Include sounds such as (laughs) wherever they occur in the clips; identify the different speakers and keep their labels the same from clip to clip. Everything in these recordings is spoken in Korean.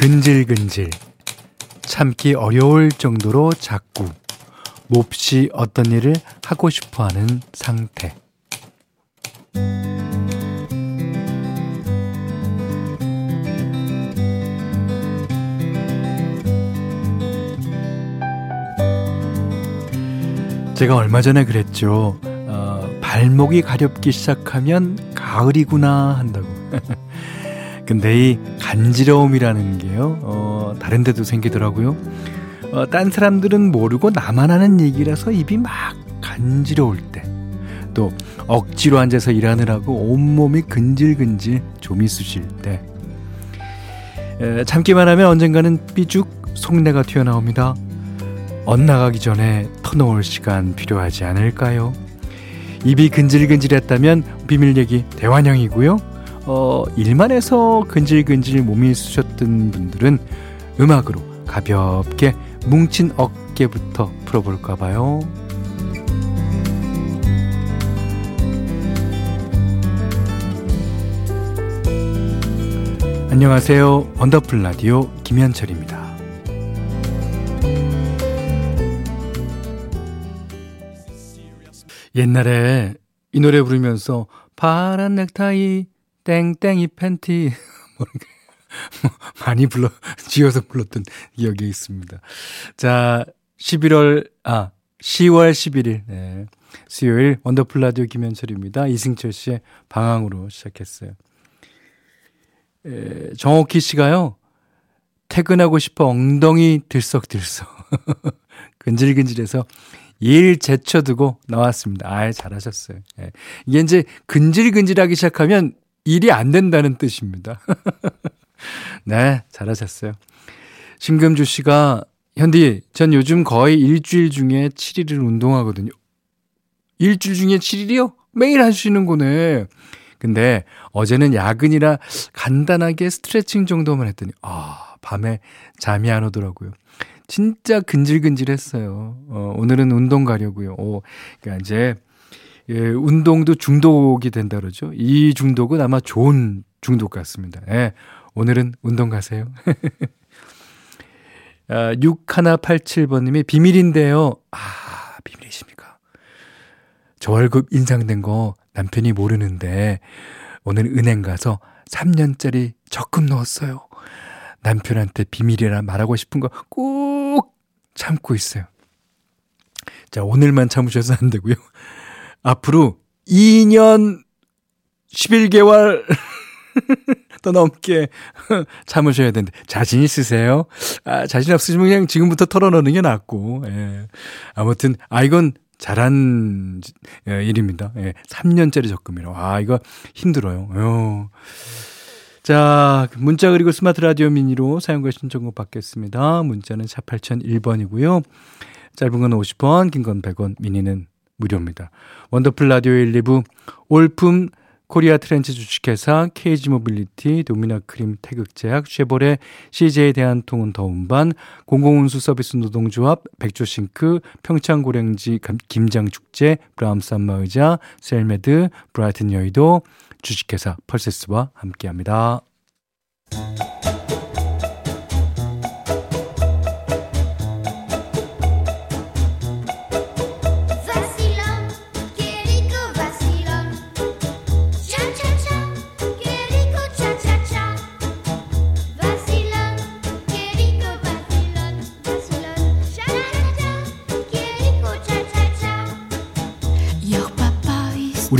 Speaker 1: 근질근질 참기 어려울 정도로 자꾸 몹시 어떤 일을 하고 싶어 하는 상태. 제가 얼마 전에 그랬죠. 어, 발목이 가렵기 시작하면 가을이구나 한다고. (laughs) 근데 이 간지러움이라는 게요, 어, 다른 데도 생기더라고요. 어, 딴 사람들은 모르고 나만 하는 얘기라서 입이 막 간지러울 때. 또 억지로 앉아서 일하느라고 온몸이 근질근질 좀이 쑤실 때. 에, 참기만 하면 언젠가는 삐죽 속내가 튀어나옵니다. 엇나가기 전에 터놓을 시간 필요하지 않을까요? 입이 근질근질했다면 비밀 얘기 대환영이고요. 어, 일만 해서 근질근질 몸이 쑤셨던 분들은 음악으로 가볍게 뭉친 어깨부터 풀어볼까 봐요. 안녕하세요. 원더풀 라디오 김현철입니다. 옛날에 이 노래 부르면서 파란 넥타이 땡땡이 팬티 (laughs) 뭐, 뭐 많이 불러 지어서 불렀던 기억이 있습니다. 자, 11월 아 10월 11일 네. 수요일 원더풀 라디오 김현철입니다. 이승철 씨의 방황으로 시작했어요. 에, 정옥희 씨가요. 퇴근하고 싶어 엉덩이 들썩들썩 (laughs) 근질근질해서 일 제쳐두고 나왔습니다. 아예 잘하셨어요. 예. 이게 이제 근질근질하기 시작하면 일이 안 된다는 뜻입니다. (laughs) 네, 잘하셨어요. 신금주 씨가 현디, 전 요즘 거의 일주일 중에 7일을 운동하거든요. 일주일 중에 7일이요? 매일 하시는 거네. 근데 어제는 야근이라 간단하게 스트레칭 정도만 했더니, 아, 밤에 잠이 안 오더라고요. 진짜 근질근질했어요. 어, 오늘은 운동 가려고요. 오, 그러니까 이제 예, 운동도 중독이 된다 그러죠. 이 중독은 아마 좋은 중독 같습니다. 예, 오늘은 운동 가세요. (laughs) 아, 6187번님이 비밀인데요. 아, 비밀이십니까? 저 월급 인상된 거 남편이 모르는데 오늘 은행 가서 3년짜리 적금 넣었어요. 남편한테 비밀이라 말하고 싶은 거 꼭 참고 있어요. 자, 오늘만 참으셔서 안 되고요. 앞으로 2년 11개월 (laughs) 더 넘게 (laughs) 참으셔야 되는데 자신 있으세요? 아, 자신 없으시면 그냥 지금부터 털어놓는 게 낫고. 예. 아무튼 아 이건 잘한 예, 일입니다. 예. 3년짜리 적금이라. 아, 이거 힘들어요. 어. 자, 문자 그리고 스마트 라디오 미니로 사용과 신청곡 받겠습니다. 문자는 샵 8001번이고요. 짧은 건 50원, 긴 건 100원, 미니는 무료입니다. 원더풀 라디오 1, 2부 올품 코리아 트렌치 주식회사 KG 모빌리티 도미나 크림 태극제약 쉐보레 CJ 대한통운 더운반 공공운수 서비스 노동조합 백조싱크 평창고랭지 김장축제 브라움스 안마의자 셀메드 브라이튼 여의도 주식회사 펄세스와 함께합니다.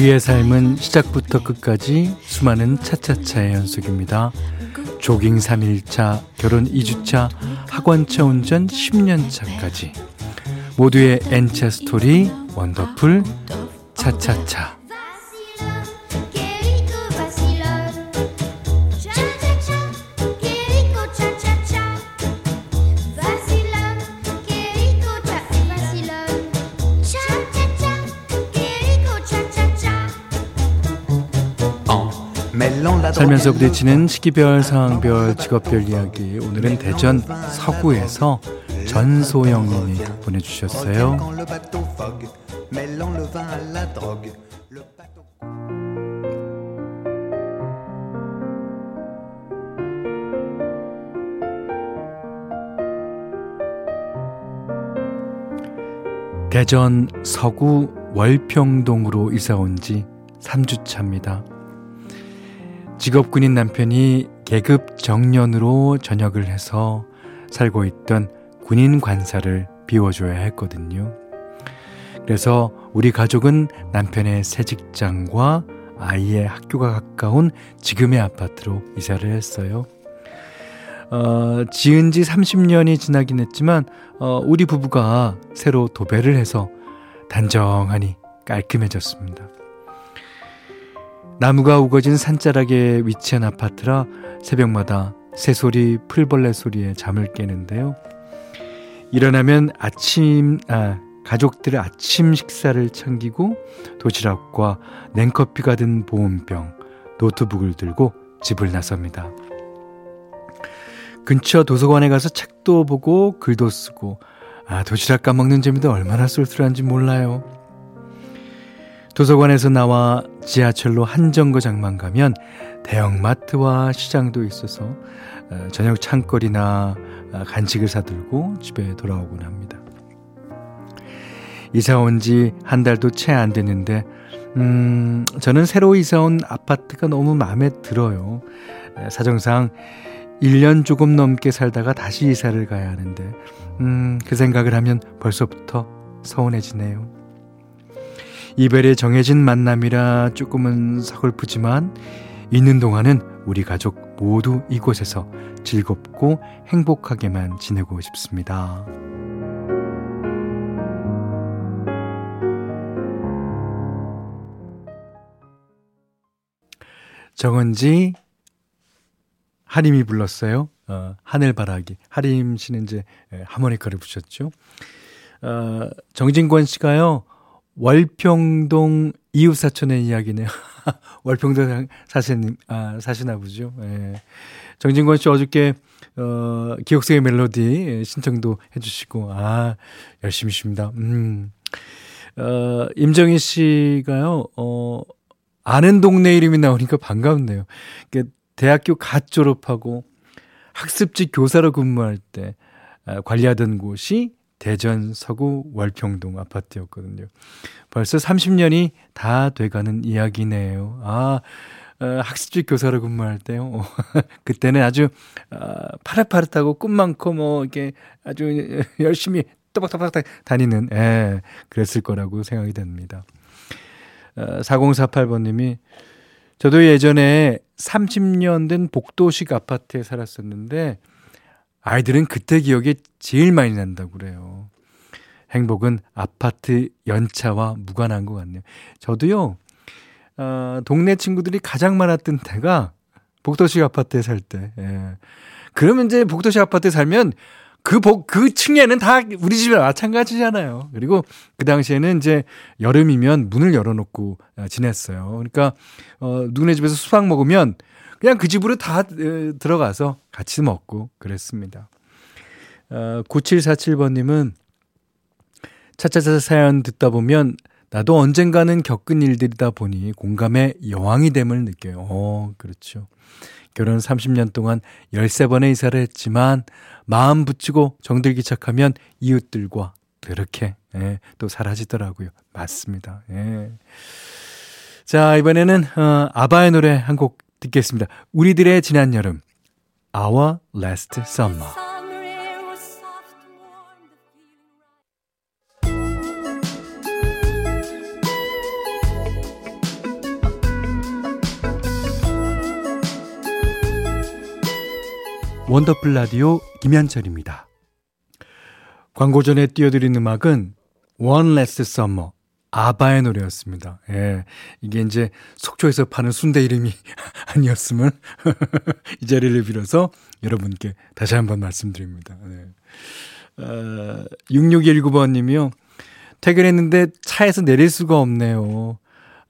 Speaker 1: 우리의 삶은 시작부터 끝까지 수많은 차차차의 연속입니다. 조깅 3일차, 결혼 2주차, 학원차 운전 10년차까지 모두의 N차 스토리 원더풀 차차차 살면서 부딪히는 시기별, 상황별, 직업별 이야기. 오늘은 대전 서구에서 전소영님이 보내주셨어요. 대전 서구 월평동으로 이사 온 지 3주차입니다. 직업군인 남편이 계급 정년으로 전역을 해서 살고 있던 군인 관사를 비워줘야 했거든요. 그래서 우리 가족은 남편의 새 직장과 아이의 학교가 가까운 지금의 아파트로 이사를 했어요. 어, 지은 지 30년이 지나긴 했지만, 어, 우리 부부가 새로 도배를 해서 단정하니 깔끔해졌습니다. 나무가 우거진 산자락에 위치한 아파트라 새벽마다 새소리, 풀벌레 소리에 잠을 깨는데요. 일어나면 아침, 아, 가족들의 아침 식사를 챙기고 도시락과 냉커피가 든 보온병, 노트북을 들고 집을 나섭니다. 근처 도서관에 가서 책도 보고 글도 쓰고 아 도시락 까먹는 재미도 얼마나 쏠쏠한지 몰라요. 도서관에서 나와 지하철로 한 정거장만 가면 대형마트와 시장도 있어서 어, 저녁 창거리나 어, 간식을 사들고 집에 돌아오곤 합니다. 이사 온 지 한 달도 채 안 됐는데, 음, 저는 새로 이사 온 아파트가 너무 마음에 들어요. 사정상 1년 조금 넘게 살다가 다시 이사를 가야 하는데, 음, 그 생각을 하면 벌써부터 서운해지네요. 이별에 정해진 만남이라 조금은 서글프지만, 있는 동안은 우리 가족 모두 이곳에서 즐겁고 행복하게만 지내고 싶습니다. 정은지 하림이 불렀어요. 어, 하늘바라기. 하림 씨는 이제 예, 하모니카를 부셨죠. 어, 정진권 씨가요. 월평동 이웃사촌의 이야기네요. (laughs) 월평동 사신, 아, 사시나 보죠. 예. 정진권 씨 어저께, 어, 기억 속의 멜로디 신청도 해주시고, 아, 열심히 십니다. 음. 어, 임정희 씨가요, 어, 아는 동네 이름이 나오니까 반갑네요. 대학교 갓 졸업하고 학습지 교사로 근무할 때 아, 관리하던 곳이 대전 서구 월평동 아파트였거든요. 벌써 30년이 다 돼가는 이야기네요. 아, 어, 학습지 교사로 근무할 때요. (laughs) 그때는 아주 어, 파릇파릇하고 꿈 많고 뭐 이렇게 아주 (laughs) 열심히 또박또박 다니는 예, 그랬을 거라고 생각이 됩니다. 4048번님이 저도 예전에 30년 된 복도식 아파트에 살았었는데 아이들은 그때 기억이 제일 많이 난다고 그래요. 행복은 아파트 연차와 무관한 것 같네요. 저도요, 어, 동네 친구들이 가장 많았던 때가 복도식 아파트에 살 때. 예. 그러면 이제 복도식 아파트에 살면 그 복, 그 층에는 다 우리 집이랑 마찬가지잖아요. 그리고 그 당시에는 이제 여름이면 문을 열어놓고 어, 지냈어요. 그러니까, 어, 누구네 집에서 수박 먹으면 그냥 그 집으로 다 어, 들어가서 같이 먹고 그랬습니다. 어, 9747번님은 차차차 사연 듣다 보면 나도 언젠가는 겪은 일들이다 보니 공감의 여왕이 됨을 느껴요. 어, 그렇죠. 결혼 30년 동안 13번의 이사를 했지만 마음 붙이고 정들기 시작하면 이웃들과 그렇게 예, 또 사라지더라고요. 맞습니다. 예. 자, 이번에는 어, 아바의 노래 한 곡 듣겠습니다. 우리들의 지난 여름 Our Last Summer 원더풀 라디오 김현철입니다. 광고 전에 띄워드린 음악은 One Last Summer 아바의 노래였습니다. 예. 이게 이제 속초에서 파는 순대 이름이 (laughs) 아니었음을 (laughs) 이 자리를 빌어서 여러분께 다시 한번 말씀드립니다. 예. 어, 6619번 님이요. 퇴근했는데 차에서 내릴 수가 없네요.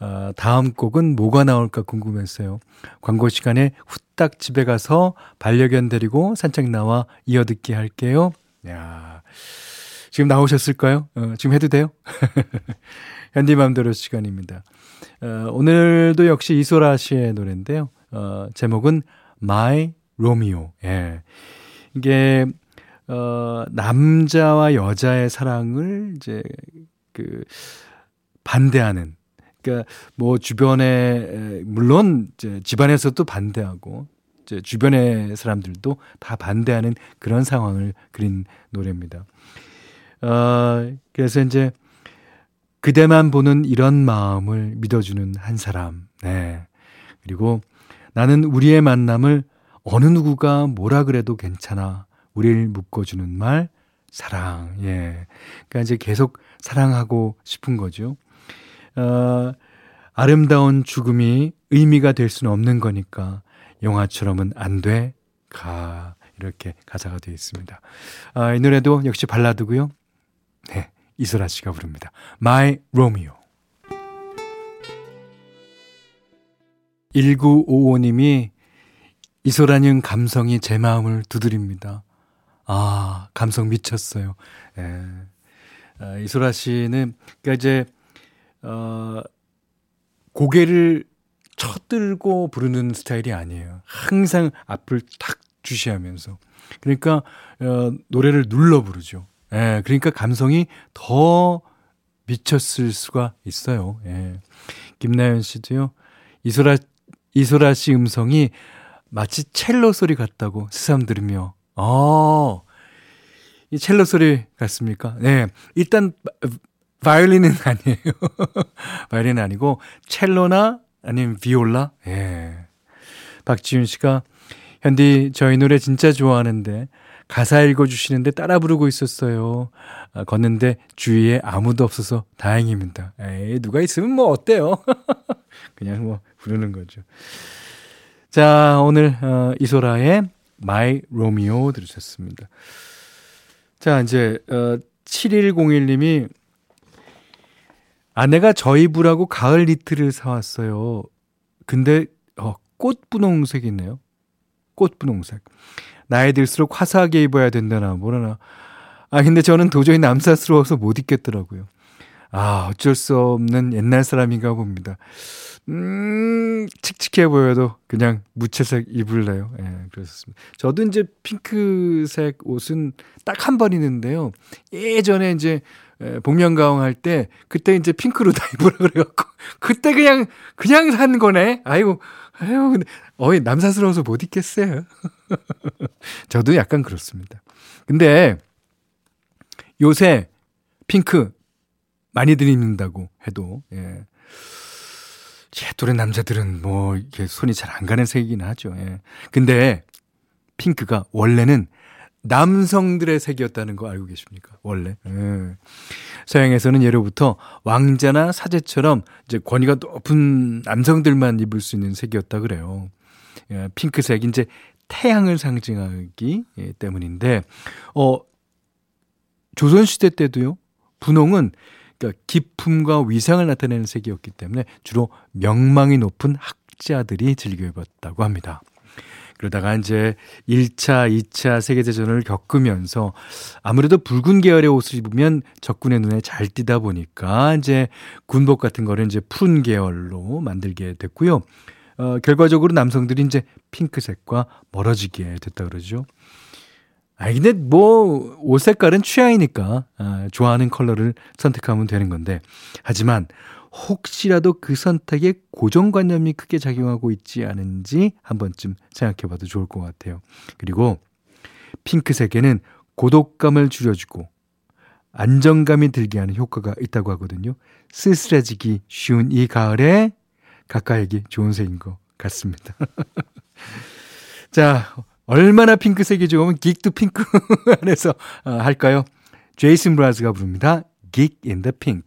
Speaker 1: 어, 다음 곡은 뭐가 나올까 궁금했어요. 광고 시간에 후딱 집에 가서 반려견 데리고 산책 나와 이어듣기 할게요. 야 지금 나오셨을까요? 어, 지금 해도 돼요? (laughs) 현디맘대로 시간입니다. 어, 오늘도 역시 이소라 씨의 노래인데요. 어, 제목은 My Romeo. 예. 이게 어, 남자와 여자의 사랑을 이제 그 반대하는 그러니까 뭐 주변에 물론 이제 집안에서도 반대하고 이제 주변의 사람들도 다 반대하는 그런 상황을 그린 노래입니다. 어, 그래서 이제 그대만 보는 이런 마음을 믿어주는 한 사람. 네. 그리고 나는 우리의 만남을 어느 누구가 뭐라 그래도 괜찮아. 우리를 묶어주는 말, 사랑. 예. 그러니까 이제 계속 사랑하고 싶은 거죠. 어, 아름다운 죽음이 의미가 될 수는 없는 거니까 영화처럼은 안 돼. 가. 이렇게 가사가 되어 있습니다. 아, 이 노래도 역시 발라드고요. 네. 이소라 씨가 부릅니다. My Romeo. 1955님이 이소라님 감성이 제 마음을 두드립니다. 아, 감성 미쳤어요. 예. 아, 이소라 씨는, 그니까 이제, 어, 고개를 쳐들고 부르는 스타일이 아니에요. 항상 앞을 탁 주시하면서. 그러니까, 어, 노래를 눌러 부르죠. 예, 그러니까 감성이 더 미쳤을 수가 있어요. 예. 김나연 씨도요, 이소라, 이소라 씨 음성이 마치 첼로 소리 같다고 새삼 들으며, 어, 이 첼로 소리 같습니까? 네. 일단, 바이올린은 (laughs) 아니에요. 바이올린은 아니고, 첼로나 아니면 비올라? 예. 박지윤 씨가, 현디, 저희 노래 진짜 좋아하는데, 가사 읽어주시는데 따라 부르고 있었어요. 아, 걷는데 주위에 아무도 없어서 다행입니다. 에이, 누가 있으면 뭐 어때요? (laughs) 그냥 뭐 부르는 거죠. 자, 오늘 어, 이소라의 My Romeo 들으셨습니다. 자, 이제 어, 7101님이 아내가 저희 부라고 가을 니트를 사왔어요. 근데 어, 꽃 분홍색이네요. 꽃 분홍색. 나이 들수록 화사하게 입어야 된다나 뭐라나. 아 근데 저는 도저히 남사스러워서 못 입겠더라고요. 아 어쩔 수 없는 옛날 사람인가 봅니다. 음, 칙칙해 보여도 그냥 무채색 입을래요. 예, 네, 그렇습니다. 저도 이제 핑크색 옷은 딱 한 번 있는데요. 예전에 이제 복면가왕 할 때 그때 이제 핑크로 다 (laughs) 입으라 그래갖고 그때 그냥 그냥 산 거네. 아이고 아유 근데 어이 남사스러워서 못 입겠어요. (laughs) 저도 약간 그렇습니다. 근데 요새 핑크 많이들 입는다고 해도 예. 제 또래 남자들은 뭐 이렇게 손이 잘 안 가는 색이긴 하죠. 예. 근데 핑크가 원래는 남성들의 색이었다는 거 알고 계십니까? 원래. 예. 서양에서는 예로부터 왕자나 사제처럼 이제 권위가 높은 남성들만 입을 수 있는 색이었다 그래요. 예, 핑크색 이제 태양을 상징하기 예, 때문인데 어 조선 시대 때도요. 분홍은 그러니까 기품과 위상을 나타내는 색이었기 때문에 주로 명망이 높은 학자들이 즐겨 입었다고 합니다. 그러다가 이제 1차, 2차 세계대전을 겪으면서 아무래도 붉은 계열의 옷을 입으면 적군의 눈에 잘 띄다 보니까 이제 군복 같은 거를 이제 푸른 계열로 만들게 됐고요. 어, 결과적으로 남성들이 이제 핑크색과 멀어지게 됐다 그러죠. 아, 근데 뭐, 옷 색깔은 취향이니까, 아, 좋아하는 컬러를 선택하면 되는 건데, 하지만, 혹시라도 그 선택에 고정관념이 크게 작용하고 있지 않은지 한 번쯤 생각해 봐도 좋을 것 같아요. 그리고, 핑크색에는 고독감을 줄여주고, 안정감이 들게 하는 효과가 있다고 하거든요. 쓸쓸해지기 쉬운 이 가을에 가까이기 좋은 색인 것 같습니다. (laughs) 자, 얼마나 핑크색이 좋으면 긱도 핑크 (laughs) 안에서 어, 할까요? 제이슨 브라즈가 부릅니다. The Pink.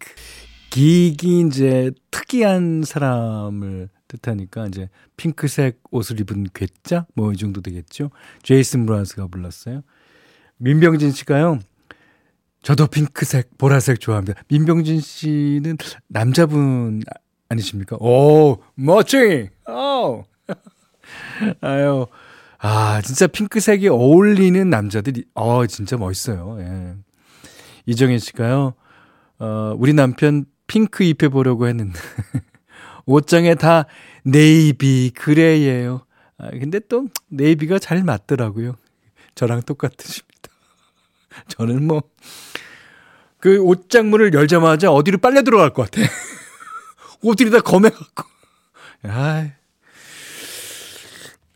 Speaker 1: 기익이 이제 특이한 사람을 뜻하니까 이제 핑크색 옷을 입은 괴짜 뭐 이 정도 되겠죠. 제이슨 브라즈가 불렀어요. 민병진 씨가요. 저도 핑크색, 보라색 좋아합니다. 민병진 씨는 남자분 아니십니까? 오, 멋쟁이! 오! (laughs) 아유, 아, 진짜 핑크색이 어울리는 남자들이, 어, 진짜 멋있어요. 예. 이정현 씨가요, 어, 우리 남편 핑크 입혀보려고 했는데, (laughs) 옷장에 다 네이비, 그레이예요. 아, 근데 또 네이비가 잘 맞더라고요. 저랑 똑같으십니다. (laughs) 저는 뭐, 그 옷장문을 열자마자 어디로 빨려 들어갈 것 같아. 옷들이 다 검해갖고. 아,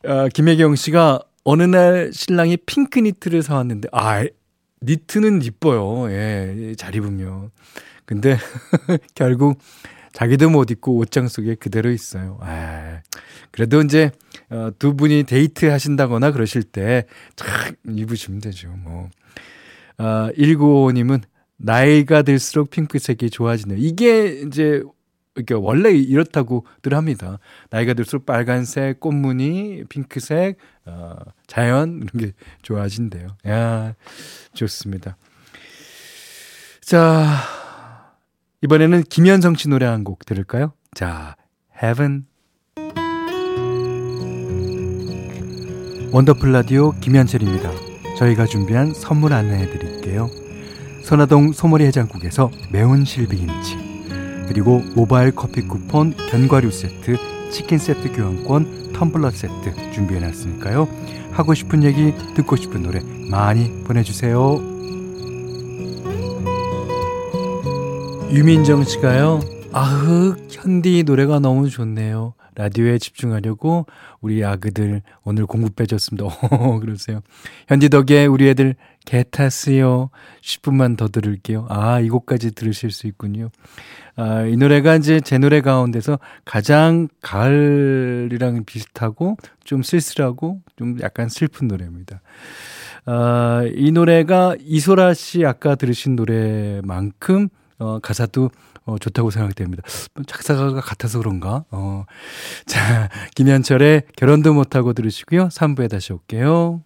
Speaker 1: 아, 김혜경 씨가 어느 날 신랑이 핑크 니트를 사왔는데, 아, 니트는 이뻐요. 예, 잘 입으면. 근데 (laughs) 결국 자기도 못 입고 옷장 속에 그대로 있어요. 아, 그래도 이제 어, 두 분이 데이트 하신다거나 그러실 때 착 입으시면 되죠. 뭐. 아, 1955님은 나이가 들수록 핑크색이 좋아지네요. 이게 이제 그러니까 원래 이렇다고들 합니다. 나이가 들수록 빨간색, 꽃무늬, 핑크색, 어, 자연 이런 게 좋아진대요. 야, 좋습니다. 자, 이번에는 김현성 씨 노래 한 곡 들을까요? 자, Heaven. 원더풀 라디오 김현철입니다. 저희가 준비한 선물 안내해 드릴게요. 선화동 소머리 해장국에서 매운 실비김치 그리고 모바일 커피 쿠폰 견과류 세트 치킨 세트 교환권 텀블러 세트 준비해 놨으니까요. 하고 싶은 얘기 듣고 싶은 노래 많이 보내주세요. 유민정 씨가요. 아흑 현디 노래가 너무 좋네요. 라디오에 집중하려고 우리 아그들 오늘 공부 빼줬습니다. 오, (laughs) 그러세요. 현디 덕에 우리 애들 개 탔어요. 10분만 더 들을게요. 아, 이 곡까지 들으실 수 있군요. 아, 이 노래가 이제 제 노래 가운데서 가장 가을이랑 비슷하고 좀 쓸쓸하고 좀 약간 슬픈 노래입니다. 아, 이 노래가 이소라 씨 아까 들으신 노래만큼 어, 가사도 어, 좋다고 생각됩니다. 작사가가 같아서 그런가? 어. 자, 김현철의 결혼도 못하고 들으시고요. 3부에 다시 올게요.